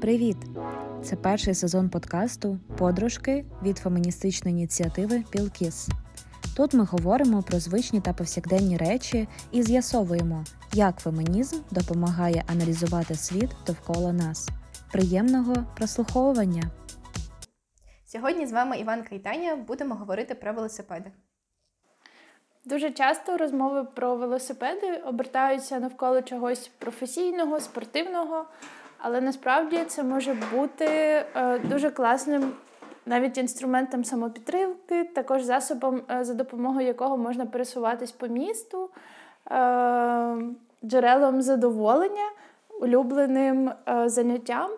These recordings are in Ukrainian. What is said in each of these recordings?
Привіт! Це перший сезон подкасту Подружки від феміністичної ініціативи Пілкіс. Тут ми говоримо про звичні та повсякденні речі і з'ясовуємо, як фемінізм допомагає аналізувати світ довкола нас. Приємного прослуховування! Сьогодні з вами Іванка і Таня будемо говорити про велосипеди. Дуже часто розмови про велосипеди обертаються навколо чогось професійного, спортивного, але насправді це може бути е, дуже класним навіть інструментом самопідтримки, також засобом, е, за допомогою якого можна пересуватись по місту, е, джерелом задоволення, улюбленим заняттям.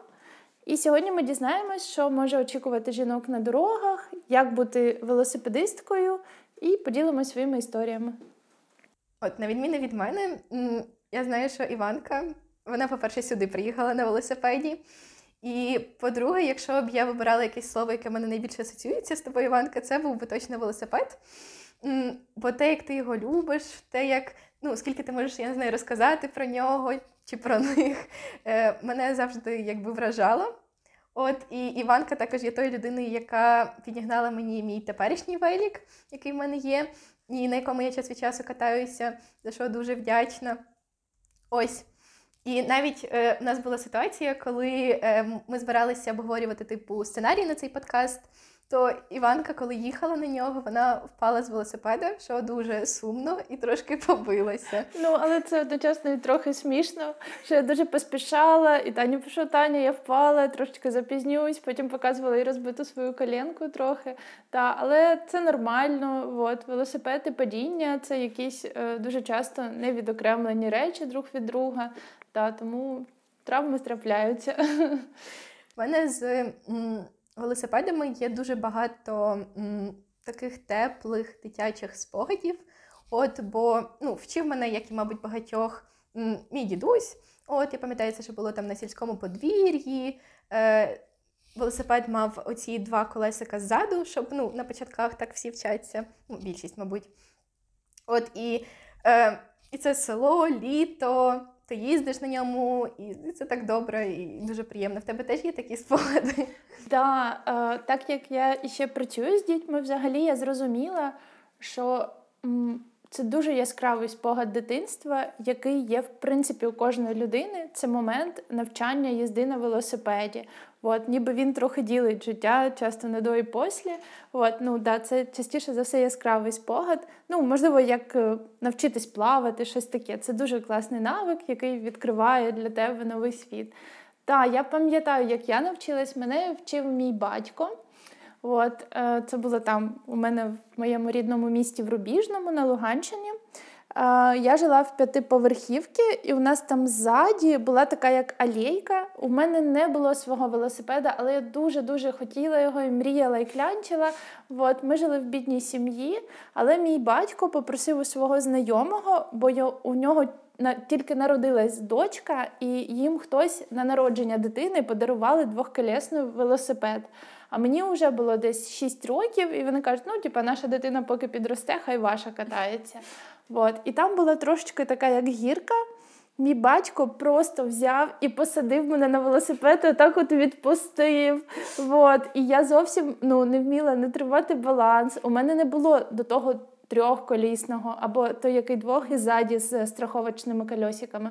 І сьогодні ми дізнаємось, що може очікувати жінок на дорогах, як бути велосипедисткою, і поділимося своїми історіями. От, на відміну від мене, я знаю, що Іванка, вона, по-перше, сюди приїхала на велосипеді. І по-друге, якщо б я вибирала якесь слово, яке мене найбільше асоціюється з тобою, Іванка, це був би точно велосипед. Бо те, як ти його любиш, те, як ну, скільки ти можеш я не знаю, розказати про нього чи про них, е, мене завжди якби вражало. От і Іванка також є тою людиною, яка підігнала мені мій теперішній велик, який в мене є, і на якому я час від часу катаюся, за що дуже вдячна. Ось. І навіть е, у нас була ситуація, коли е, ми збиралися обговорювати типу сценарій на цей подкаст. То Іванка, коли їхала на нього, вона впала з велосипеда, що дуже сумно і трошки побилася. Ну, але це одночасно і трохи смішно, що я дуже поспішала, і Таню пішов, Таня, я впала, трошки запізнююсь, потім показувала і розбиту свою коленку трохи. Та, Але це нормально. От, велосипед і падіння це якісь е, дуже часто невідокремлені речі друг від друга. Та, Тому травми трапляються. У мене з велосипедами є дуже багато м, таких теплих дитячих спогадів. От, Бо ну, вчив мене, як і, мабуть, багатьох м, мій дідусь. От, Я пам'ятаю, це що було там на сільському подвір'ї. Е, Велосипед мав оці два колесика ззаду, щоб ну, на початках так всі вчаться, ну, більшість, мабуть. От, І е, і це село, літо, ти їздиш на ньому, і це так добре і дуже приємно. В тебе теж є такі спогади. Да, е, так як я ще працюю з дітьми, взагалі я зрозуміла, що це дуже яскравий спогад дитинства, який є в принципі у кожної людини. Це момент навчання їзди на велосипеді. От, ніби він трохи ділить життя, часто не до і після. От, ну, да, Це частіше за все яскравий спогад. Ну, Можливо, як е, навчитись плавати, щось таке. Це дуже класний навик, який відкриває для тебе новий світ. Так, я пам'ятаю, як я навчилась, мене вчив мій батько. От, е, Це було там у мене в моєму рідному місті в Рубіжному на Луганщині. Я жила в п'ятиповерхівці, і у нас там ззаді була така як алейка. У мене не було свого велосипеда, але я дуже-дуже хотіла його і мріяла і клянчила. От, Ми жили в бідній сім'ї, але мій батько попросив у свого знайомого, бо у нього тільки народилась дочка, і їм хтось на народження дитини подарували двохколесний велосипед. А мені вже було десь 6 років, і вони кажуть, ну, типа, наша дитина поки підросте, хай ваша катається. От. І там була трошечки така, як гірка. Мій батько просто взяв і посадив мене на велосипед, і так от відпустив. От. І я зовсім ну, не вміла не тримати баланс. У мене не було до того трьохколісного, або той, який двох і ззаді з страховочними кольосиками.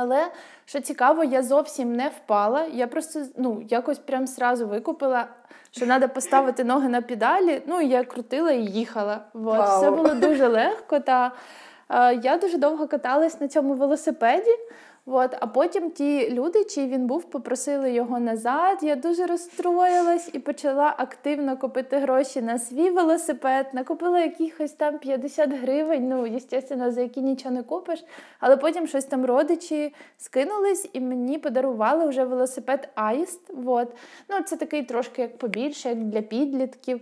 Але що цікаво, я зовсім не впала. Я просто ну, якось прям сразу викупила, що треба поставити ноги на педалі. Ну і я крутила і їхала. От. Все було дуже легко. Та е, я дуже довго каталась на цьому велосипеді. От, а потім ті люди, чий він був, попросили його назад. Я дуже розстроїлась і почала активно купити гроші на свій велосипед. Накупила якихось там 50 гривень. Ну, звісно, за які нічого не купиш. Але потім щось там родичі скинулись і мені подарували вже велосипед Аїст. От. Ну, Це такий трошки як побільше, як для підлітків.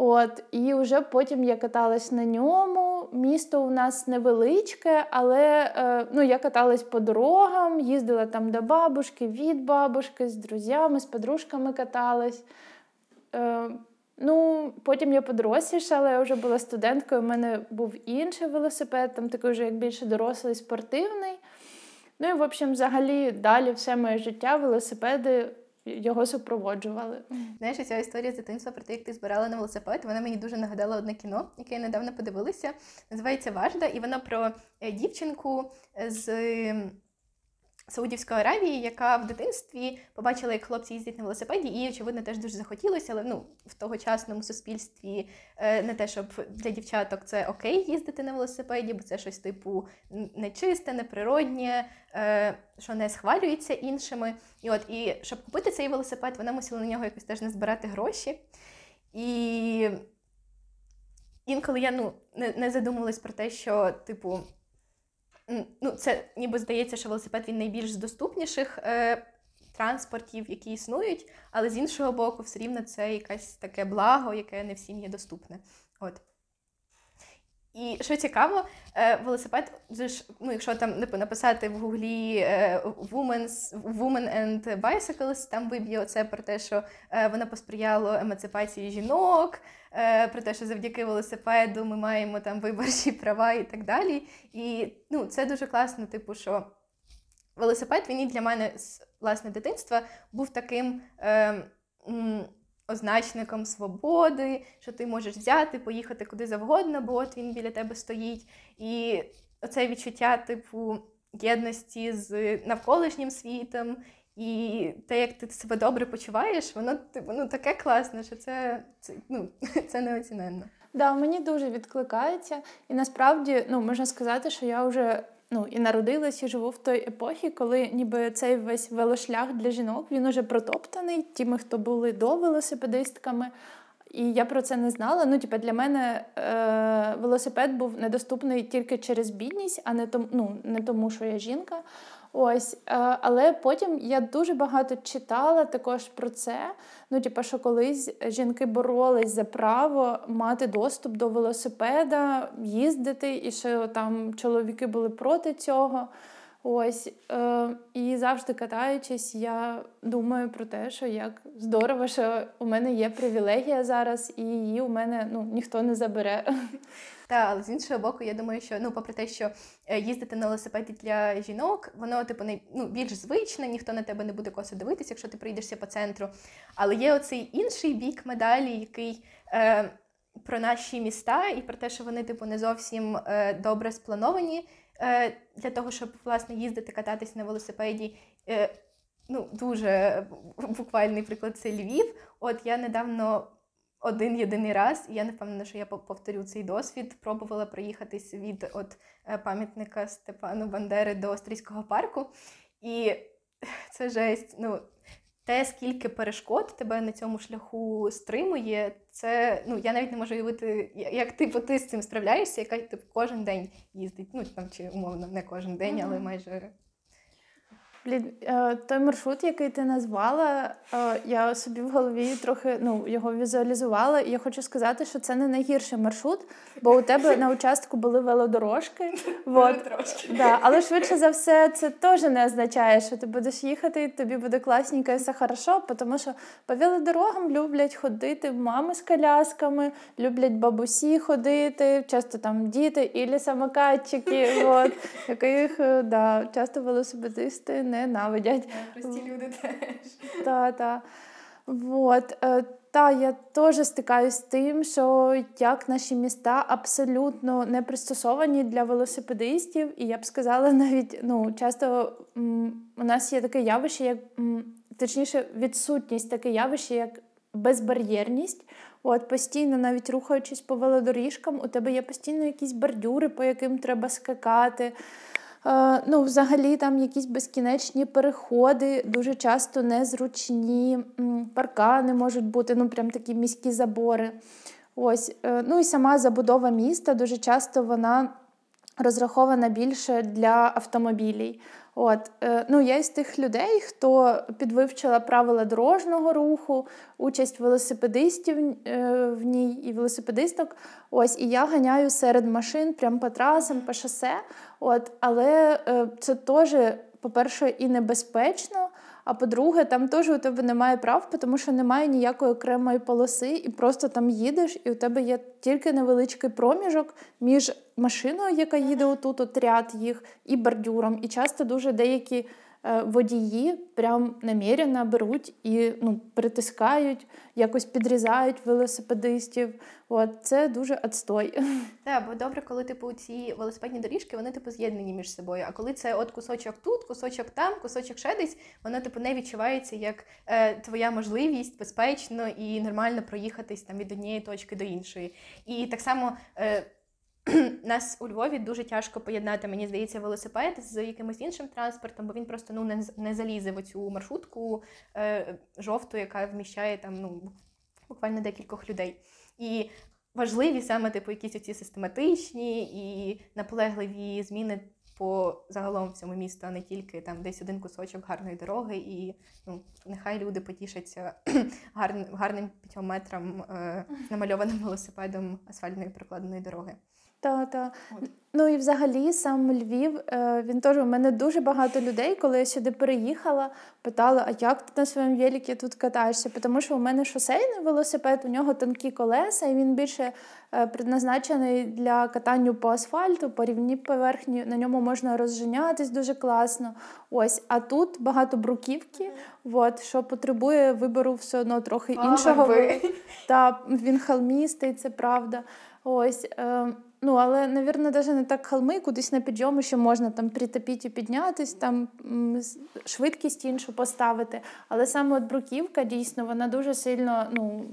От, І вже потім я каталась на ньому. Місто у нас невеличке, але е, ну, я каталась по дорогам, їздила там до бабушки, від бабушки, з друзями, з подружками каталась. Е, ну, Потім я подорослішала, я вже була студенткою, у мене був інший велосипед, там такий вже як більше дорослий, спортивний. Ну і в общем, взагалі, далі все моє життя, велосипеди його супроводжували. Знаєш, ця історія з дитинства про те, як ти збирала на велосипед, вона мені дуже нагадала одне кіно, яке я недавно подивилася. Називається Важда, і вона про е, дівчинку з. Саудівської Аравії, яка в дитинстві побачила, як хлопці їздять на велосипеді, і, очевидно, теж дуже захотілося, але ну, в тогочасному суспільстві е, не те, щоб для дівчаток це окей їздити на велосипеді, бо це щось типу нечисте, неприроднє, е, що не схвалюється іншими. І от, і щоб купити цей велосипед, вона мусила на нього якось теж не збирати гроші. І інколи я ну, не, не задумувалась про те, що, типу ну, це ніби здається, що велосипед він найбільш з доступніших е, транспортів, які існують, але з іншого боку, все рівно це якесь таке благо, яке не всім є доступне. От. І що цікаво, е, велосипед, ну, якщо там типу, написати в гуглі е, women and bicycles, там виб'є оце про те, що е, воно посприяло емансипації жінок, про те, що завдяки велосипеду ми маємо там виборчі права і так далі. І ну, це дуже класно, типу, що велосипед він і для мене з власне дитинства був таким. Е, означником свободи, що ти можеш взяти, поїхати куди завгодно, бо от він біля тебе стоїть. І оце відчуття, типу, єдності з навколишнім світом. І те, як ти себе добре почуваєш, воно типу, ну, таке класне, що це це, ну, це неоціненно. Да, мені дуже відкликається. І насправді ну, можна сказати, що я вже ну і народилась, і живу в той епохі, коли ніби цей весь велошлях для жінок він уже протоптаний тими, хто були до велосипедистками. І я про це не знала. Ну, типу, для мене е, велосипед був недоступний тільки через бідність, а не тому, ну, не тому, що я жінка. Ось, е, але потім я дуже багато читала також про це. Ну, типу, що колись жінки боролись за право мати доступ до велосипеда, їздити, і що там чоловіки були проти цього. Ось е, і завжди катаючись, я думаю про те, що як здорово, що у мене є привілегія зараз, і її у мене ну ніхто не забере. Так, але з іншого боку, я думаю, що ну, попри те, що е, їздити на велосипеді для жінок, воно типу не ну, більш звичне, ніхто на тебе не буде косо дивитися, якщо ти прийдешся по центру. Але є оцей інший бік медалі, який. Е, про наші міста і про те, що вони типу не зовсім е, добре сплановані е, для того, щоб власне їздити, кататись на велосипеді. Е, ну, дуже буквальний приклад це Львів. От я недавно один єдиний раз, і я не впевнена, що я повторю цей досвід. Пробувала проїхатись від от е, пам'ятника Степану Бандери до Австрійського парку. І це жесть. Ну, те, скільки перешкод тебе на цьому шляху стримує, це ну я навіть не можу уявити, як типу, ти з цим справляєшся, яка типу, кожен день їздить. Ну там чи умовно не кожен день, але майже Блін, е, той маршрут, який ти назвала, е, я собі в голові трохи ну, його візуалізувала, і я хочу сказати, що це не найгірший маршрут, бо у тебе на участку були велодорожки. Вот. Да, Але швидше за все, це теж не означає, що ти будеш їхати, і тобі буде класненько і все хорошо, тому що по велодорогам люблять ходити мами з колясками, люблять бабусі ходити, часто там діти і самокатчики, от, яких е, да, часто велосипедисти ненавидять. Прості люди теж. Так, так. Вот. Е, та, я теж стикаюся з тим, що як наші міста абсолютно не пристосовані для велосипедистів, і я б сказала, навіть ну, часто м, у нас є таке явище, як м, точніше, відсутність таке явище, як безбар'єрність. От Постійно, навіть рухаючись по велодоріжкам, у тебе є постійно якісь бордюри, по яким треба скакати. Е, ну, Взагалі там якісь безкінечні переходи, дуже часто незручні, паркани можуть бути, ну прям такі міські забори. Ось. Е, ну І сама забудова міста дуже часто вона розрахована більше для автомобілів. От, е, ну Я із тих людей, хто підвивчила правила дорожнього руху, участь велосипедистів е, в ній і велосипедисток. Ось, І я ганяю серед машин, прямо по трасам, по шосе. От, Але е, це теж, по-перше, і небезпечно. А по-друге, там теж у тебе немає прав, тому що немає ніякої окремої полоси, і просто там їдеш, і у тебе є тільки невеличкий проміжок між машиною, яка їде отут, от ряд їх, і бордюром. І часто дуже деякі водії прям намірено беруть і ну, притискають, якось підрізають велосипедистів. От це дуже отстой. Так, бо добре, коли типу ці велосипедні доріжки, вони типу з'єднані між собою. А коли це от кусочок тут, кусочок там, кусочок ще десь, воно типу не відчувається як е, твоя можливість безпечно і нормально проїхатись там від однієї точки до іншої. І так само. Е, нас у Львові дуже тяжко поєднати, мені здається, велосипед з якимось іншим транспортом, бо він просто ну не не залізе в оцю маршрутку е, жовту, яка вміщає там ну буквально декількох людей. І важливі саме типу якісь оці систематичні і наполегливі зміни по загалом всьому місту, а не тільки там десь один кусочок гарної дороги, і ну нехай люди потішаться гарним гарним п'ятьом метрам е, намальованим велосипедом асфальтної прокладеної дороги. Так, так. Ну і взагалі сам Львів, е, він теж у мене дуже багато людей, коли я сюди переїхала, питали, а як ти на своєму великі тут катаєшся? Тому що у мене шосейний велосипед, у нього тонкі колеса, і він більше е, предназначений для катання по асфальту, по рівній поверхні. На ньому можна розженятись дуже класно. Ось, а тут багато бруківки, от, що потребує вибору все одно трохи іншого. Та він холмістий, це правда. Ось. Ну, але, навірно, навіть не так холми, кудись на підйому ще можна там притопіти і піднятись, там швидкість іншу поставити. Але саме от бруківка дійсно вона дуже сильно ну,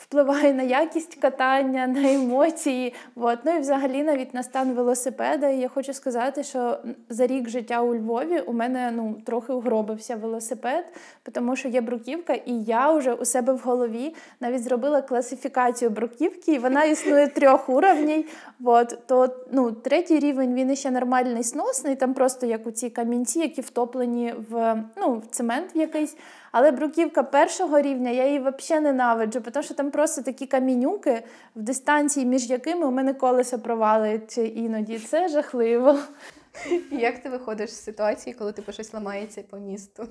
впливає на якість катання, на емоції. От. Ну і взагалі навіть на стан велосипеда. І я хочу сказати, що за рік життя у Львові у мене ну, трохи угробився велосипед, тому що є бруківка, і я вже у себе в голові навіть зробила класифікацію бруківки, і вона існує трьох уровнів. От. То ну, третій рівень він ще нормальний сносний, там просто як у ці камінці, які втоплені в, ну, в цемент якийсь. Але бруківка першого рівня я її взагалі ненавиджу, тому що там просто такі камінюки в дистанції, між якими у мене колесо провалить іноді. Це жахливо. Як ти виходиш з ситуації, коли типу, щось ламається по місту?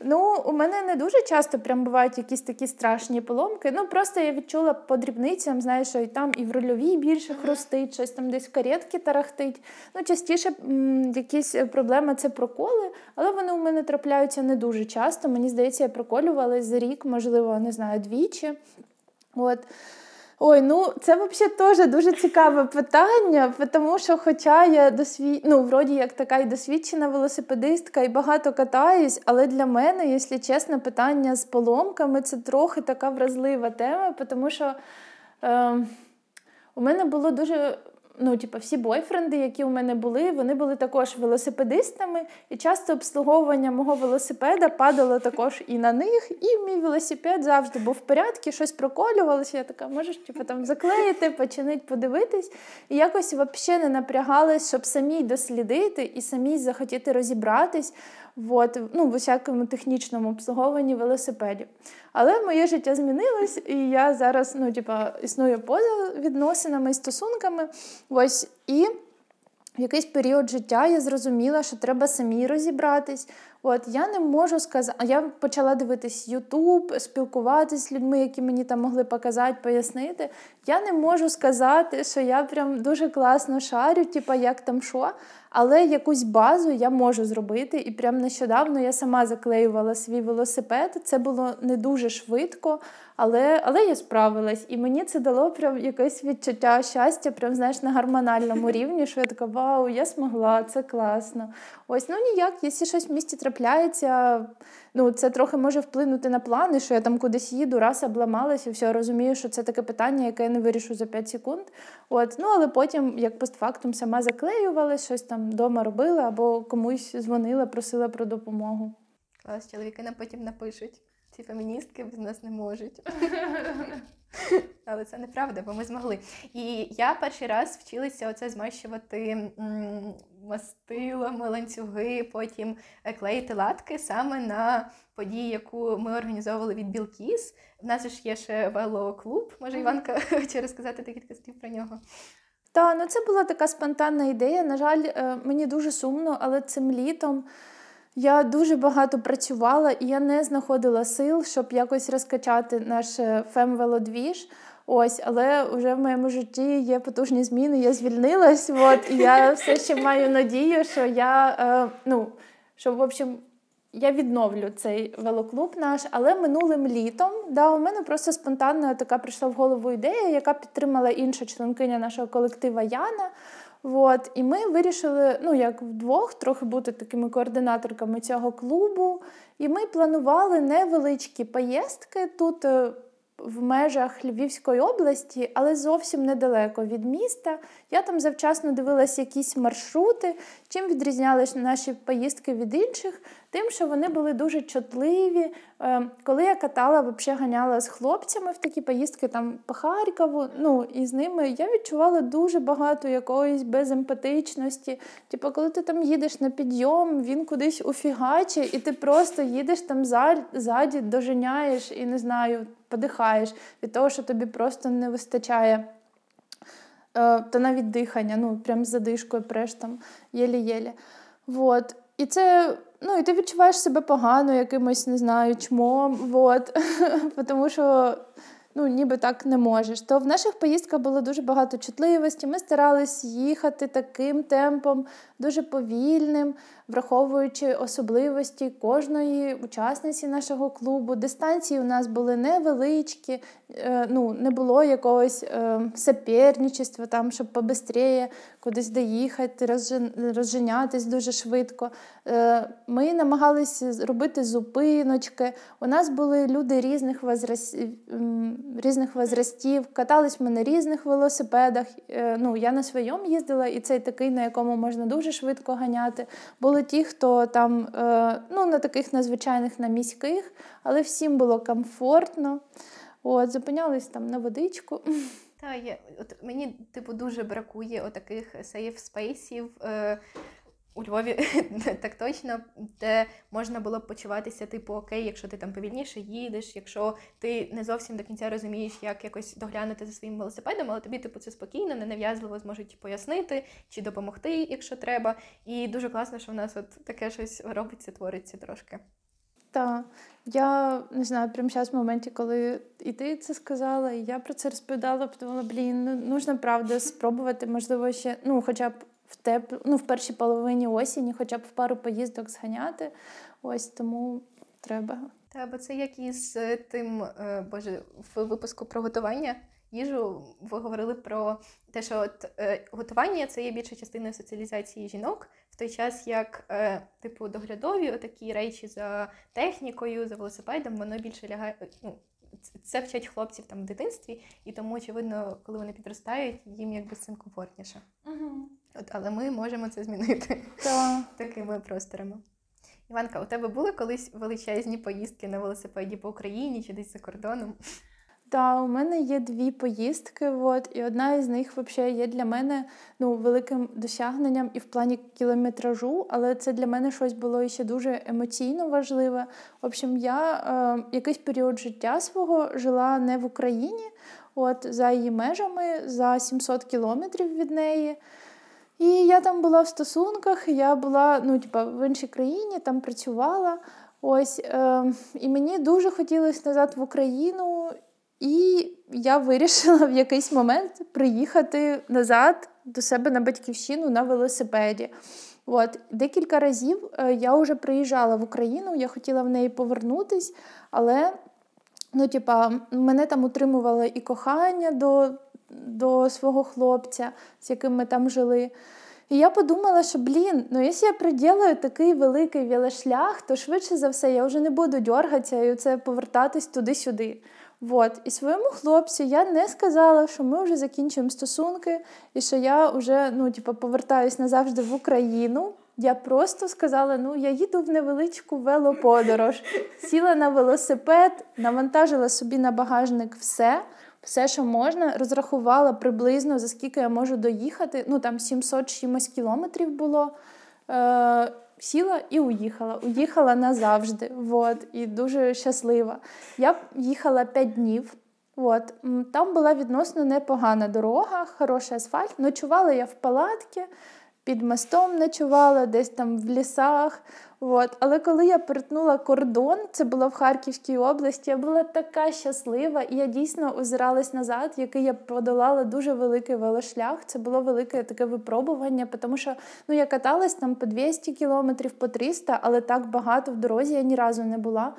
Ну, у мене не дуже часто прям бувають якісь такі страшні поломки. Ну, просто я відчула по дрібницям, знаєш, що і там і в рульовій більше хрустить, щось там десь в каретки тарахтить. Ну, частіше м- якісь проблеми це проколи, але вони у мене трапляються не дуже часто. Мені здається, я проколювалась за рік, можливо, не знаю, двічі. От. Ой, ну це взагалі теж дуже цікаве питання, тому що, хоча я досвід... ну, вроді як така і досвідчена велосипедистка і багато катаюсь, але для мене, якщо чесно, питання з поломками це трохи така вразлива тема, тому що е, у мене було дуже ну, типу, всі бойфренди, які у мене були, вони були також велосипедистами, і часто обслуговування мого велосипеда падало також і на них, і мій велосипед завжди був в порядку, щось проколювалося. Я така, можеш типу, там заклеїти, починити, подивитись. І якось взагалі не напрягалась, щоб самій дослідити і самій захотіти розібратись от, ну, в усякому технічному обслуговуванні велосипедів. Але моє життя змінилось, і я зараз ну, типа, існую поза відносинами і стосунками. Ось, І в якийсь період життя я зрозуміла, що треба самі розібратись. От я не можу сказати, я почала дивитись Ютуб, спілкуватися з людьми, які мені там могли показати, пояснити. Я не можу сказати, що я прям дуже класно шарю, типа як там що. Але якусь базу я можу зробити. І прям нещодавно я сама заклеювала свій велосипед. Це було не дуже швидко, але але я справилась. І мені це дало прям якесь відчуття щастя, прям знаєш, на гормональному рівні, що я така, вау, я змогла, це класно. Ось, ну ніяк, якщо щось в місті трапляється, ну це трохи може вплинути на плани, що я там кудись їду, раз обламалася, і все, розумію, що це таке питання, яке я не вирішу за 5 секунд. От, ну але потім, як постфактум, сама заклеювала, щось там вдома робила або комусь дзвонила, просила про допомогу. Клас, чоловіки нам потім напишуть. Ці феміністки без нас не можуть. Але це неправда, бо ми змогли. І я перший раз вчилася оце змащувати мастилами, ланцюги, потім е, клеїти латки саме на події, яку ми організовували від Білкіс. У нас ж є ще велоклуб. Може, Іванка хоче розказати декілька слів про нього. Так, ну це була така спонтанна ідея. На жаль, е, мені дуже сумно, але цим літом. Я дуже багато працювала і я не знаходила сил, щоб якось розкачати наш е, фемвелодвіж. Ось, але вже в моєму житті є потужні зміни. Я звільнилась. От, і я все ще маю надію, що я е, ну, що в общем. Я відновлю цей велоклуб наш, але минулим літом да, у мене просто спонтанно така прийшла в голову ідея, яка підтримала інша членкиня нашого колектива Яна. От, І ми вирішили, ну як вдвох, трохи бути такими координаторками цього клубу. І ми планували невеличкі поїздки тут е, в межах Львівської області, але зовсім недалеко від міста. Я там завчасно дивилася якісь маршрути. Чим відрізнялися наші поїздки від інших? Тим, що вони були дуже чутливі. Е, коли я катала, взагалі ганяла з хлопцями в такі поїздки там по Харкову, ну і з ними я відчувала дуже багато якоїсь беземпатичності. Типу, коли ти там їдеш на підйом, він кудись уфігаче, і ти просто їдеш там ззаді, доженяєш і не знаю, подихаєш від того, що тобі просто не вистачає. Е, та навіть дихання, ну прям з задишкою преш там єлі-єлі. Вот. І це, ну, і ти відчуваєш себе погано, якимось, не знаю, чмом. Вот. Тому що ну, ніби так не можеш. То в наших поїздках було дуже багато чутливості. Ми старались їхати таким темпом, дуже повільним, враховуючи особливості кожної учасниці нашого клубу. Дистанції у нас були невеличкі, е, ну, не було якогось е, соперничества, там, щоб побистріє кудись доїхати, розженятись дуже швидко. Е, ми намагалися робити зупиночки. У нас були люди різних возрастів, різних возрастів, катались ми на різних велосипедах. Ну, Я на своєму їздила, і цей такий, на якому можна дуже швидко ганяти. Були ті, хто там е, ну, на таких надзвичайних на міських, але всім було комфортно. От, Зупинялись там на водичку. Та, є. От Мені типу дуже бракує отаких сейф спейсів. Львові так точно, де можна було б почуватися, типу, окей, якщо ти там повільніше їдеш, якщо ти не зовсім до кінця розумієш, як якось доглянути за своїм велосипедом, але тобі, типу, це спокійно, ненав'язливо зможуть пояснити чи допомогти, якщо треба. І дуже класно, що в нас от таке щось робиться, твориться трошки. Так, я не знаю, прямо зараз в моменті, коли і ти це сказала, і я про це розповідала, подумала, блін, ну нужно правда спробувати, можливо, ще, ну, хоча б в теп... ну, в першій половині осені, хоча б в пару поїздок зганяти. Ось тому треба. Та, бо це як із е, тим, е, боже, в випуску про готування їжу ви говорили про те, що от, е, готування це є більша частина соціалізації жінок, в той час як, е, типу, доглядові такі речі за технікою, за велосипедом, воно більше лягає. ну, це вчать хлопців там в дитинстві, і тому, очевидно, коли вони підростають, їм якби з цим комфортніше. Угу. От, Але ми можемо це змінити да. такими просторами. Іванка, у тебе були колись величезні поїздки на велосипеді по Україні чи десь за кордоном? Так, у мене є дві поїздки, от, і одна із них взагалі є для мене ну, великим досягненням і в плані кілометражу, але це для мене щось було ще дуже емоційно важливе. В общем, я е, якийсь період життя свого жила не в Україні, от за її межами, за 700 кілометрів від неї. І я там була в стосунках, я була ну, типа, в іншій країні, там працювала. Ось, е, І мені дуже хотілося назад в Україну. І я вирішила в якийсь момент приїхати назад до себе на батьківщину на велосипеді. От. Декілька разів е, я вже приїжджала в Україну, я хотіла в неї повернутись, але ну, типа, мене там утримувало і кохання до до свого хлопця, з яким ми там жили. І я подумала, що блін, ну якщо я приділаю такий великий велошлях, то швидше за все я вже не буду дергатися і це повертатись туди-сюди. Вот. І своєму хлопцю я не сказала, що ми вже закінчуємо стосунки, і що я вже ну, типу, повертаюсь назавжди в Україну. Я просто сказала: ну, я їду в невеличку велоподорож, сіла на велосипед, навантажила собі на багажник все, все, що можна, розрахувала приблизно, за скільки я можу доїхати. Ну, там 700 чимось кілометрів було. Е- сіла і уїхала. Уїхала назавжди. Вот, І дуже щаслива. Я їхала 5 днів. От. Там була відносно непогана дорога, хороший асфальт. Ночувала я в палатці. Під мостом ночувала, десь там в лісах. От. Але коли я перетнула кордон, це було в Харківській області, я була така щаслива, і я дійсно озиралась назад, який я подолала дуже великий велошлях. Це було велике таке випробування, тому що ну, я каталась там по 200 кілометрів, по 300, але так багато в дорозі я ні разу не була.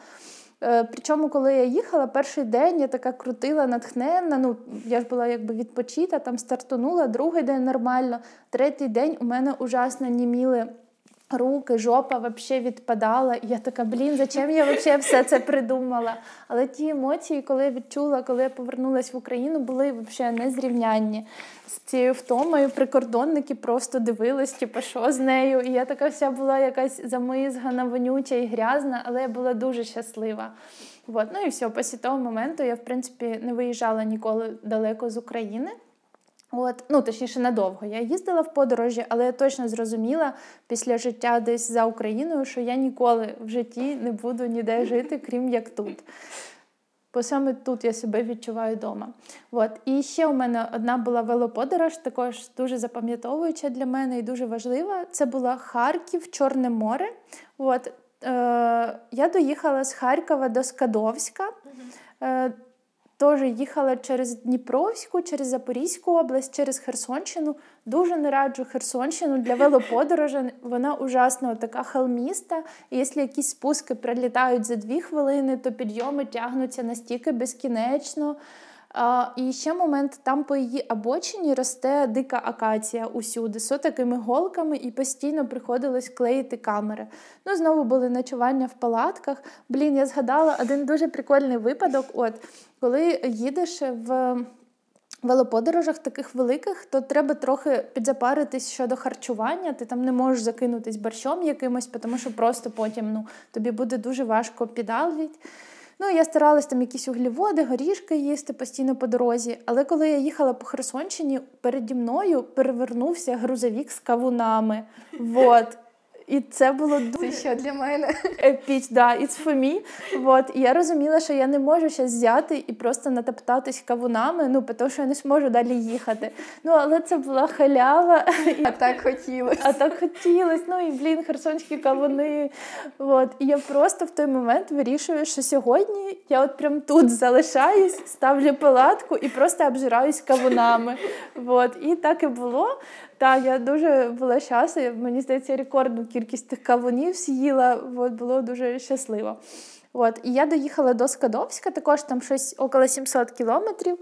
Е, причому, коли я їхала, перший день я така крутила, натхненна. Ну, я ж була якби відпочита, там стартонула, другий день нормально, третій день у мене ужасно німіли руки, жопа вообще відпадала. І я така, блін, зачем я вообще все це придумала? Але ті емоції, коли я відчула, коли я повернулася в Україну, були взагалі незрівнянні. З цією втомою прикордонники просто дивились, типу, що з нею. І я така вся була якась замизгана, вонюча і грязна, але я була дуже щаслива. От. Ну і все, після того моменту я, в принципі, не виїжджала ніколи далеко з України. От, ну точніше, надовго. Я їздила в подорожі, але я точно зрозуміла після життя десь за Україною, що я ніколи в житті не буду ніде жити, крім як тут. Бо саме тут я себе відчуваю вдома. От. І ще у мене одна була велоподорож, також дуже запам'ятовуюча для мене і дуже важлива. Це була Харків, Чорне море. От. Е, Я доїхала з Харкова до Скадовська. Е, Теж їхала через Дніпровську, через Запорізьку область, через Херсонщину. Дуже не раджу Херсонщину для велоподорожі. Вона ужасно така холміста. І якщо якісь спуски прилітають за дві хвилини, то підйоми тягнуться настільки безкінечно. І ще момент, там по її обочині росте дика акація усюди, з такими голками, і постійно приходилось клеїти камери. Ну, знову були ночування в палатках. Блін, я згадала один дуже прикольний випадок. От коли їдеш в. Велоподорожах таких великих, то треба трохи підзапаритись щодо харчування. Ти там не можеш закинутись борщом якимось, тому що просто потім ну, тобі буде дуже важко підалвіть. Ну, я старалась там якісь угліводи, горішки їсти постійно по дорозі. Але коли я їхала по Херсонщині, переді мною перевернувся грузовік з кавунами. Вот. І це було дуже Це що для мене епіч, да, it's for me. Вот. І я розуміла, що я не можу зараз взяти і просто натоптатись кавунами, ну, тому що я не зможу далі їхати. Ну, але це була халява. А так хотілося. А так хотілося. Ну і блін, херсонські кавуни. От. І я просто в той момент вирішую, що сьогодні я от прям тут залишаюсь, ставлю палатку і просто обжираюсь кавунами. От. І так і було. Так, я дуже була щаслива. Мені здається, рекордну кількість тих кавунів з'їла. От, було дуже щасливо. От. І я доїхала до Скадовська, також там щось около 700 кілометрів.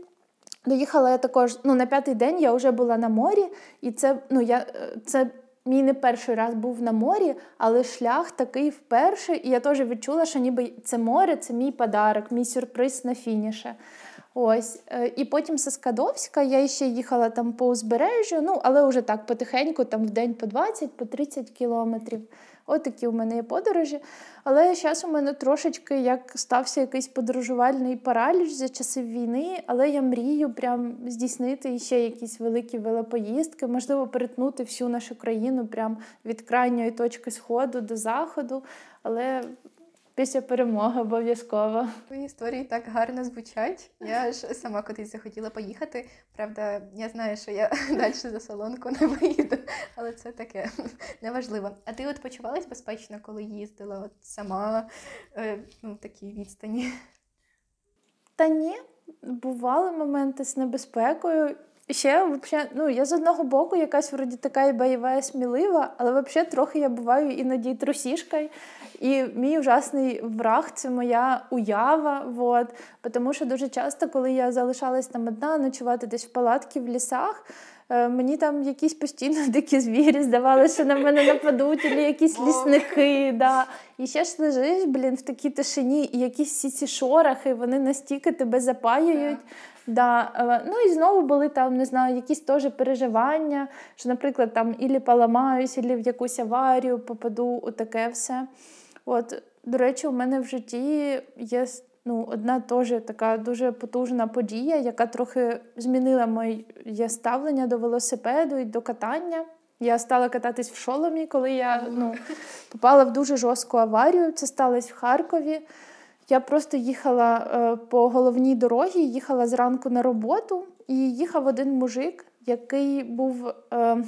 Доїхала я також ну, на п'ятий день я вже була на морі, і це ну, я, це мій не перший раз був на морі, але шлях такий вперше. І я теж відчула, що ніби це море це мій подарок, мій сюрприз на фініше. Ось. Е, і потім з Скадовська я ще їхала там по узбережжю, ну, але вже так потихеньку, там в день по 20-30 по 30 кілометрів. От такі у мене є подорожі. Але зараз у мене трошечки як стався якийсь подорожувальний параліч за часів війни, але я мрію прям здійснити ще якісь великі велопоїздки, можливо, перетнути всю нашу країну прям від крайньої точки сходу до заходу. Але Після перемоги обов'язково. Твої історії так гарно звучать. Я ж сама кудись захотіла поїхати. Правда, я знаю, що я далі за солонку не виїду, але це таке неважливо. А ти от почувалась безпечно, коли їздила от сама е, ну, такі відстані? Та ні, бували моменти з небезпекою. Ще взагалі, ну я з одного боку якась вроді така і бойова, і смілива, але взагалі трохи я буваю іноді трусішкою. І мій ужасний враг це моя уява. Вот. Тому що дуже часто, коли я залишалась там одна, ночувати десь в палатці в лісах. Е, мені там якісь постійно дикі звірі здавалося, що на мене нападуть, або якісь лісники. Да. І ще ж лежиш, блін, в такій тишині, і якісь всі ці шорохи, вони настільки тебе запаюють. Да. Ну і знову були там, не знаю, якісь теж переживання, що, наприклад, там ілі поламаюсь, ілі в якусь аварію попаду, у таке все. От, До речі, у мене в житті є ну, одна теж така дуже потужна подія, яка трохи змінила моє ставлення до велосипеду і до катання. Я стала кататись в шоломі, коли я ну, попала в дуже жорстку аварію. Це сталося в Харкові. Я просто їхала е, по головній дорогі, їхала зранку на роботу, і їхав один мужик, який був. Е,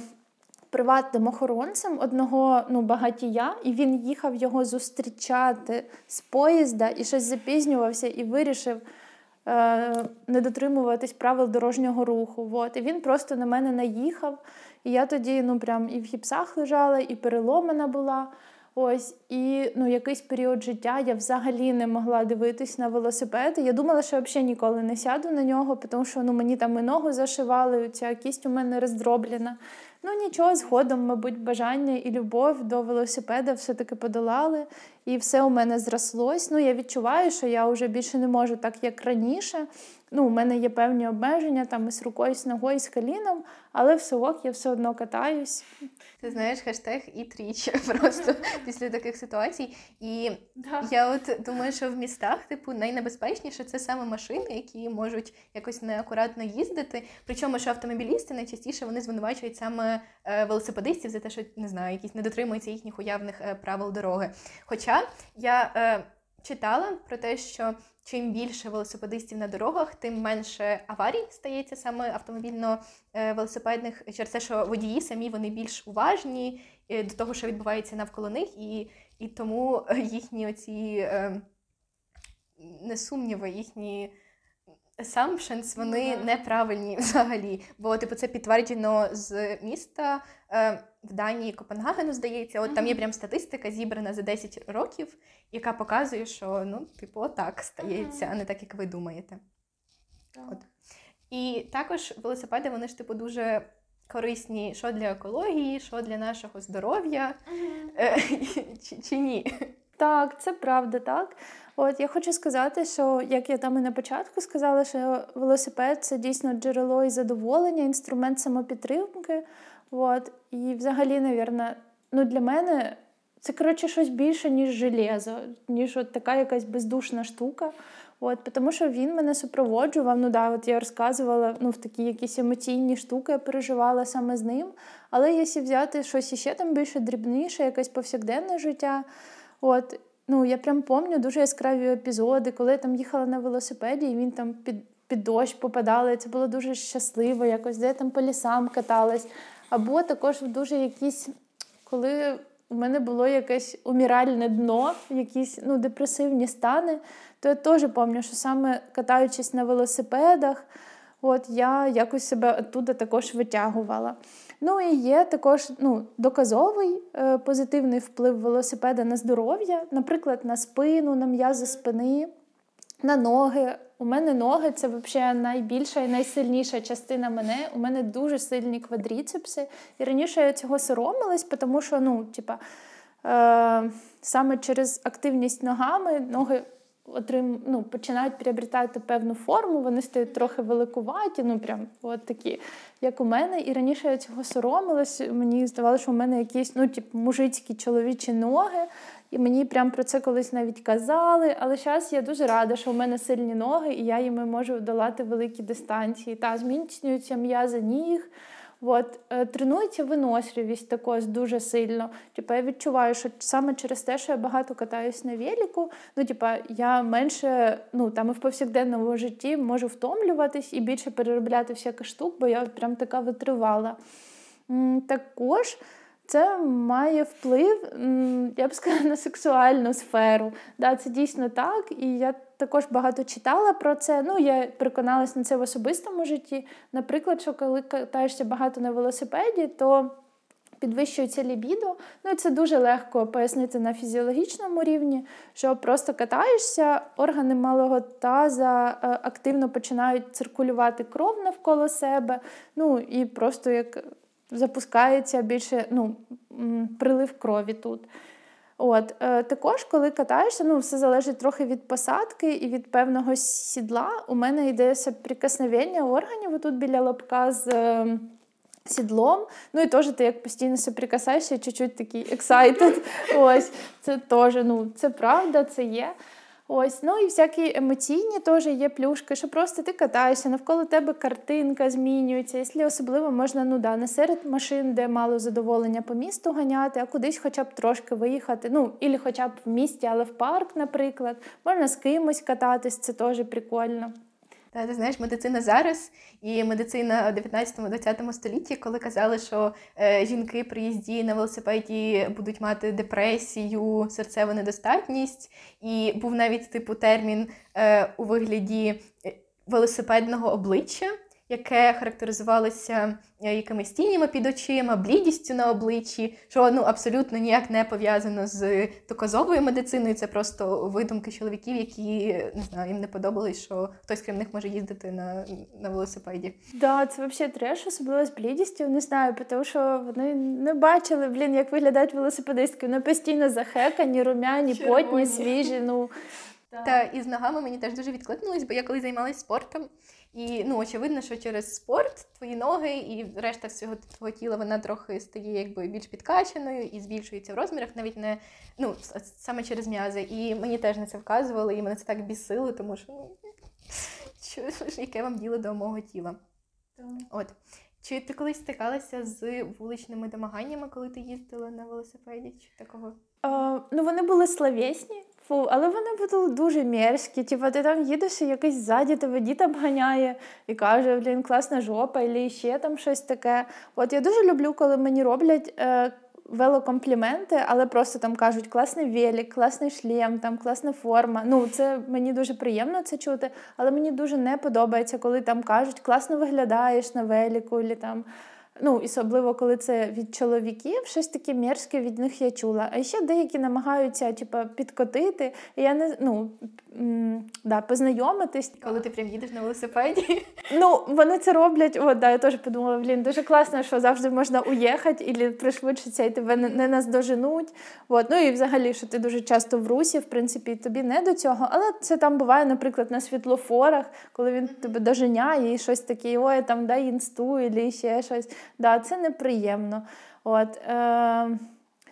приватним охоронцем одного ну, багатія, і він їхав його зустрічати з поїзда і щось запізнювався і вирішив е, не дотримуватись правил дорожнього руху. От. І він просто на мене наїхав. І я тоді ну, прям і в гіпсах лежала, і переломана була. Ось і ну, якийсь період життя я взагалі не могла дивитись на велосипед. Я думала, що взагалі ніколи не сяду на нього, тому що ну, мені там і ногу зашивали, ця кість у мене роздроблена. Ну нічого, згодом, мабуть, бажання і любов до велосипеда все-таки подолали, і все у мене зрослось. Ну, я відчуваю, що я вже більше не можу так, як раніше. Ну, У мене є певні обмеження там із рукою, з ногою, з коліном, але все ок, я все одно катаюсь. Ти знаєш хештег і тріч просто після таких ситуацій. І я от думаю, що в містах, типу, найнебезпечніше це саме машини, які можуть якось неакуратно їздити. Причому що автомобілісти найчастіше вони звинувачують саме е, велосипедистів за те, що не знаю, якісь не дотримуються їхніх уявних е, правил дороги. Хоча я е, читала про те, що чим більше велосипедистів на дорогах, тим менше аварій стається саме автомобільно-велосипедних через те, що водії самі вони більш уважні е, до того, що відбувається навколо них, і і тому їхні оці е, не сумніви, їхні assumptions, вони mm-hmm. неправильні взагалі. Бо типу це підтверджено з міста е, в Данії Копенгагену, здається. От mm-hmm. там є прям статистика зібрана за 10 років, яка показує, що ну, типу, отак стається, mm-hmm. а не так, як ви думаєте. От. І також велосипеди, вони ж типу дуже корисні що для екології, що для нашого здоров'я, чи, чи ні. Так, це правда, так. От я хочу сказати, що як я там і на початку сказала, що велосипед це дійсно джерело і задоволення, інструмент самопідтримки. От. І взагалі, навірно, ну для мене це коротше щось більше, ніж железо, ніж от така якась бездушна штука. От, Тому що він мене супроводжував. Ну да, от я розказувала ну, в такі якісь емоційні штуки, я переживала саме з ним. Але якщо взяти щось іще там більше дрібніше, якесь повсякденне життя. От, ну я прям пам'ятаю дуже яскраві епізоди, коли я там їхала на велосипеді, і він там під під дощ попадали. Це було дуже щасливо, якось де я там по лісам каталась. Або також дуже якісь, коли у мене було якесь уміральне дно, якісь ну, депресивні стани, то я теж пам'ятаю, що саме катаючись на велосипедах, от я якось себе оттуда також витягувала. Ну і є також ну, доказовий е, позитивний вплив велосипеда на здоров'я, наприклад, на спину, на м'язи спини, на ноги. У мене ноги це взагалі найбільша і найсильніша частина мене. У мене дуже сильні квадріцепси. І раніше я цього соромилась, тому що ну, типа, е, саме через активність ногами ноги отрим, ну, починають приобретати певну форму, вони стають трохи великуваті, ну прям от такі, як у мене. І раніше я цього соромилась. Мені здавалося, що у мене якісь ну, типу, мужицькі чоловічі ноги. І мені прям про це колись навіть казали. Але зараз я дуже рада, що у мене сильні ноги, і я їми можу долати великі дистанції. Та зміцнюються м'язи ніг. От, е, Тренується виносливість також дуже сильно. Типу, я відчуваю, що саме через те, що я багато катаюсь на велику, ну, типу, я менше ну, там і в повсякденному житті можу втомлюватись і більше переробляти всяких штук, бо я прям така витривала. Також це має вплив, я б сказала, на сексуальну сферу. Да, Це дійсно так. І я також багато читала про це. Ну, я переконалася на це в особистому житті. Наприклад, що коли катаєшся багато на велосипеді, то підвищується лібідо. Ну це дуже легко пояснити на фізіологічному рівні, що просто катаєшся, органи малого таза е, активно починають циркулювати кров навколо себе. Ну і просто як запускається більше ну, прилив крові тут. От, е, Також, коли катаєшся, ну, все залежить трохи від посадки і від певного сідла. У мене йде прикосновення органів тут біля лобка з е, сідлом. Ну і теж ти як постійно соприкасаєшся, чуть-чуть такий excited. Ось, Це теж ну, це правда, це є. Ось, ну і всякі емоційні теж є плюшки, що просто ти катаєшся, навколо тебе картинка змінюється. Якщо особливо можна ну да, не серед машин, де мало задоволення по місту ганяти, а кудись хоча б трошки виїхати. Ну, ілі хоча б в місті, але в парк, наприклад. Можна з кимось кататись, це теж прикольно. Та ти знаєш, медицина зараз і медицина у 19-20 столітті, коли казали, що е, жінки при їзді на велосипеді будуть мати депресію, серцеву недостатність, і був навіть типу термін е, у вигляді е, велосипедного обличчя яке характеризувалося е, якимись тінями під очима, блідістю на обличчі, що ну абсолютно ніяк не пов'язано з доказовою медициною. Це просто видумки чоловіків, які не знаю, їм не подобалось, що хтось крім них може їздити на на велосипеді. Да, це взагалі треш, особливо з блідістю. Не знаю, тому що вони не бачили, блін, як виглядають велосипедистки. Вони постійно захекані, румяні, Червоні. потні, свіжі. ну... Та і з ногами мені теж дуже відкликнулось, бо я коли займалася спортом, і ну, очевидно, що через спорт твої ноги і решта всього твого тіла вона трохи стає якби більш підкачаною і збільшується в розмірах, навіть не ну, саме через м'язи. І мені теж на це вказували, і мене це так бісило, тому що ну, що, яке вам діло до мого тіла. От. Чи ти колись стикалася з вуличними домаганнями, коли ти їздила на велосипеді? Чи такого? А, ну, вони були словесні. Фу, але вони були дуже мерзкі. Типу, ти там їдеш, і якийсь ззаді тебе дід обганяє і каже, блін, класна жопа, і ще там щось таке. От я дуже люблю, коли мені роблять. Е, Велокомпліменти, але просто там кажуть класний велик, класний шлем, там класна форма. Ну, це мені дуже приємно це чути, але мені дуже не подобається, коли там кажуть, класно виглядаєш на велику, і там Ну, особливо, коли це від чоловіків, щось таке мерзке від них я чула. А ще деякі намагаються типу, підкотити. Я не ну, да, познайомитись. Коли ти прям їдеш на велосипеді. Ну, вони це роблять. От, да, я теж подумала, блін, дуже класно, що завжди можна уїхати і пришвидшитися, і тебе не, не наздоженуть. От. Ну і взагалі, що ти дуже часто в русі, в принципі, тобі не до цього. Але це там буває, наприклад, на світлофорах, коли він тебе доженяє і щось таке, ой, там дай інсту, або ще щось. Да, Це неприємно. От, е,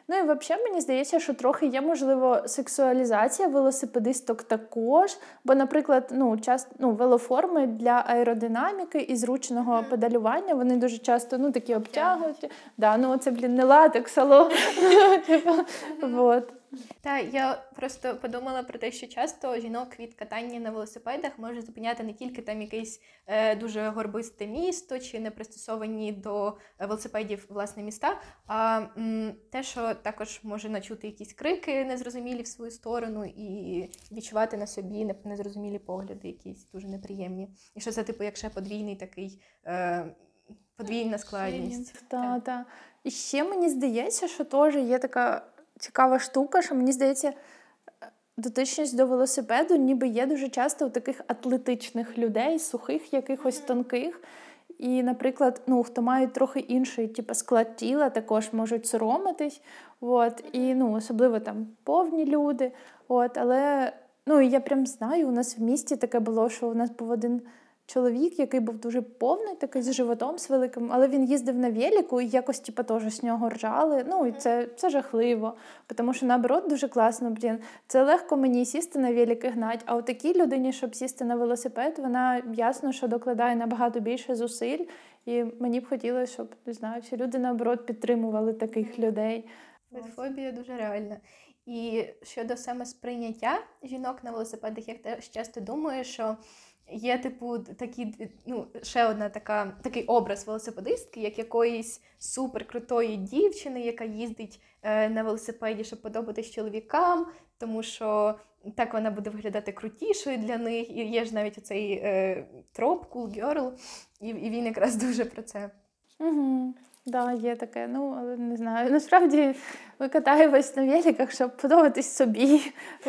Ну і взагалі мені здається, що трохи є, можливо, сексуалізація велосипедисток також. Бо, наприклад, ну, часто, ну, велоформи для аеродинаміки і зручного педалювання вони дуже часто ну, такі обтягують. Да, ну Це, блін, не латекс, сало. Типу, та я просто подумала про те, що часто жінок від катання на велосипедах може зупиняти не тільки там якесь е, дуже горбисте місто чи не пристосовані до велосипедів власне міста, а м, те, що також може начути якісь крики незрозумілі в свою сторону, і відчувати на собі незрозумілі погляди, якісь дуже неприємні. І що це, типу, як ще подвійний такий. Е, Подвійна складність. Так, так. І ще мені здається, що теж є така цікава штука, що мені здається, дотичність до велосипеду ніби є дуже часто у таких атлетичних людей, сухих, якихось тонких. І, наприклад, ну, хто мають трохи інший типу, склад тіла, також можуть соромитись. От, І ну, особливо там повні люди. От, Але ну, я прям знаю, у нас в місті таке було, що у нас був один чоловік, який був дуже повний, такий з животом з великим, але він їздив на велику і якось типу, теж з нього ржали. Ну і це це жахливо. Тому що наоборот дуже класно, блін. Це легко мені сісти на велик і гнать. А у такій людині, щоб сісти на велосипед, вона ясно, що докладає набагато більше зусиль. І мені б хотілося, щоб не знаю, всі люди наоборот підтримували таких людей. Фобія дуже реальна. І щодо саме сприйняття жінок на велосипедах, я теж часто думаю, що Є, типу, такі, ну, ще одна така, такий образ велосипедистки, як якоїсь суперкрутої дівчини, яка їздить е, на велосипеді, щоб подобатись чоловікам, тому що так вона буде виглядати крутішою для них. І є ж навіть оцей е, троп, cool girl, і, і він якраз дуже про це. Угу. Да, є таке, ну але не знаю. Насправді ми катаємось на великах, щоб подобатись собі,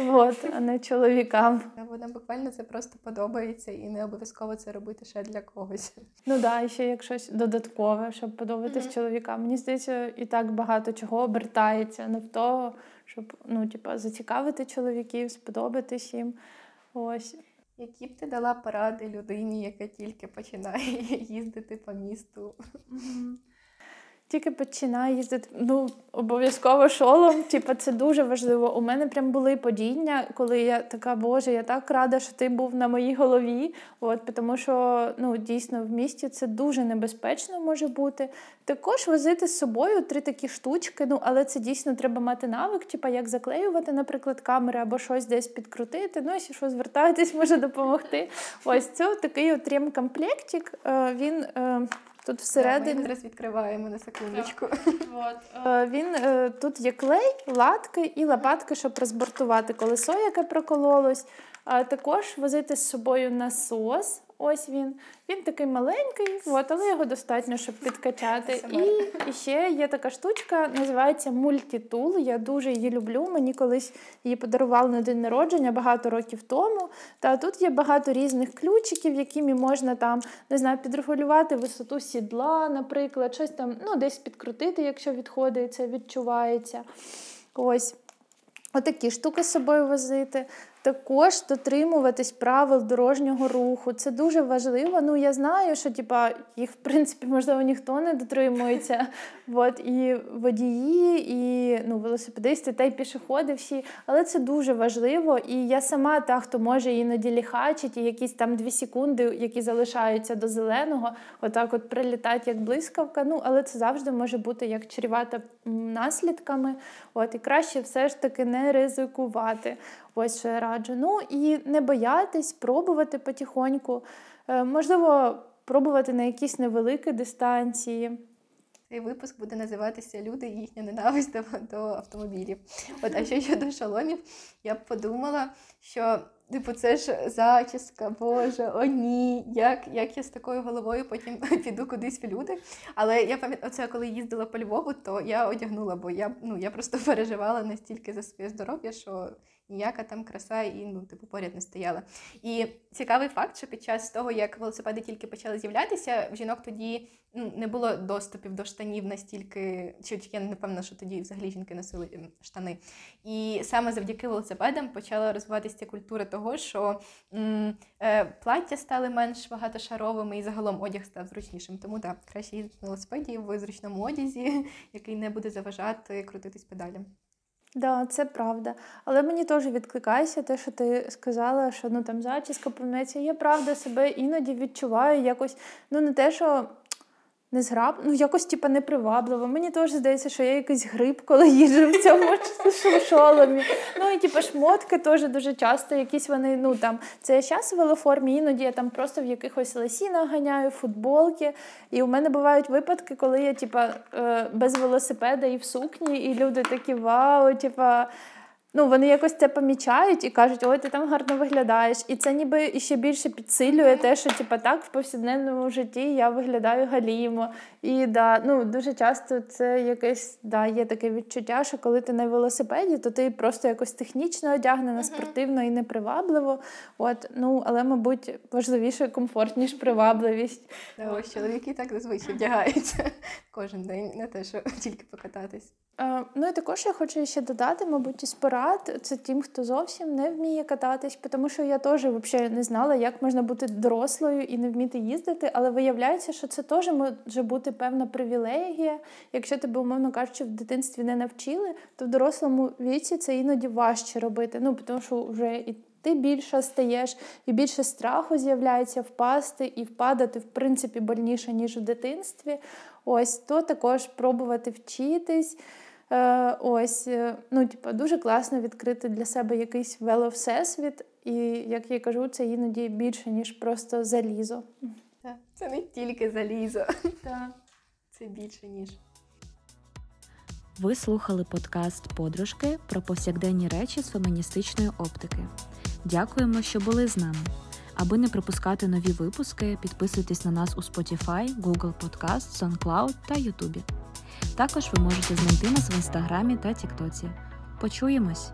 от, а не чоловікам. Вона буквально це просто подобається і не обов'язково це робити ще для когось. Ну да, і ще як щось додаткове, щоб подобатись mm-hmm. чоловікам. Мені здається, і так багато чого обертається не в того, щоб ну, типа, зацікавити чоловіків, сподобатись їм. Ось. Які б ти дала поради людині, яка тільки починає їздити по місту? Тільки починає їздити, ну обов'язково шолом. Типу, це дуже важливо. У мене прям були подіння, коли я така, Боже, я так рада, що ти був на моїй голові. От, Тому що ну, дійсно в місті це дуже небезпечно може бути. Також возити з собою три такі штучки, ну але це дійсно треба мати навик, типу, як заклеювати, наприклад, камери або щось десь підкрутити. Ну, якщо що звертайтесь, може допомогти. Ось це такий от ремкомплектик. Е, він е, Тут всередині Ми зараз відкриваємо на секундочку. Е, він е, тут є клей, латки і лопатки, щоб розбортувати колесо, яке прокололось. А також возити з собою насос. Ось він. Він такий маленький, от, але його достатньо, щоб підкачати. І ще є така штучка, називається мультітул. Я дуже її люблю. Мені колись її подарували на день народження багато років тому. Та тут є багато різних ключиків, якими можна там не знаю, підрегулювати висоту сідла, наприклад, щось там ну, десь підкрутити, якщо відходить, це відчувається. Ось. Отакі штуки з собою возити. Також дотримуватись правил дорожнього руху. Це дуже важливо. Ну, я знаю, що типа, їх, в принципі, можливо, ніхто не дотримується. От, І водії, і ну, велосипедисти, та й пішоходи всі. Але це дуже важливо. І я сама та, хто може іноді ліхачить, і якісь там дві секунди, які залишаються до зеленого, отак от прилітати як блискавка. Ну, Але це завжди може бути як чрівата наслідками. От, І краще все ж таки не ризикувати. Ось що я раджу. Ну і не боятись, пробувати потихоньку. Е, можливо, пробувати на якісь невеликі дистанції. Цей випуск буде називатися Люди і їхня ненависть до, до автомобілів. От, а що щодо шаломів, я б подумала, що типу, це ж зачіска, Боже, о ні, як як я з такою головою потім піду кудись в люди. Але я пам'ятаю, оце коли їздила по Львову, то я одягнула, бо я ну, я просто переживала настільки за своє здоров'я, що ніяка там краса і ну, типу, поряд не стояла. І цікавий факт, що під час того, як велосипеди тільки почали з'являтися, в жінок тоді ну, не було доступів до штанів настільки, чи я не певна, що тоді взагалі жінки носили ем, штани. І саме завдяки велосипедам почала розвиватися культура того, що м, е, плаття стали менш багатошаровими і загалом одяг став зручнішим. Тому так, краще їздити на велосипеді в зручному одязі, який не буде заважати крутитись педалям. Да, це правда. Але мені теж відкликається те, що ти сказала, що ну там зачіска помнеться. Я правда себе іноді відчуваю якось, ну не те, що Незграб, ну якось типа непривабливо. Мені теж здається, що я якийсь гриб, коли їжджу в цьому шоломі. Ну і типа шмотки теж дуже часто, якісь вони, ну там, це я зараз в велоформі, іноді я там просто в якихось лосінах ганяю, футболки. І у мене бувають випадки, коли я типа е, без велосипеда і в сукні, і люди такі вау, типа ну, вони якось це помічають і кажуть, ой, ти там гарно виглядаєш. І це ніби ще більше підсилює те, що типу, так в повсякденному житті я виглядаю галімо. І да, ну, дуже часто це якесь да, є таке відчуття, що коли ти на велосипеді, то ти просто якось технічно одягнена, спортивно і непривабливо. От, ну, Але, мабуть, важливіше комфорт, ніж привабливість. Да, ось чоловіки так зазвичай вдягаються кожен день, не те, що тільки покататись. Е, ну і також я хочу ще додати, мабуть, із порад це тим, хто зовсім не вміє кататись, тому що я теж взагалі не знала, як можна бути дорослою і не вміти їздити, але виявляється, що це теж може бути певна привілегія. Якщо тебе, умовно кажучи, в дитинстві не навчили, то в дорослому віці це іноді важче робити. Ну тому що вже і ти більше стаєш, і більше страху з'являється впасти і впадати, в принципі, больніше, ніж в дитинстві. Ось то також пробувати вчитись. Е, ось, е, ну, типу, дуже класно відкрити для себе якийсь вело-всесвіт, і, як я кажу, це іноді більше, ніж просто залізо. Це не тільки залізо. Так. Це більше, ніж. Ви слухали подкаст Подружки про повсякденні речі з феміністичної оптики. Дякуємо, що були з нами. Аби не пропускати нові випуски, підписуйтесь на нас у Spotify, Google Podcast, SoundCloud та YouTube. Також ви можете знайти нас в інстаграмі та Тіктоці. Почуємось!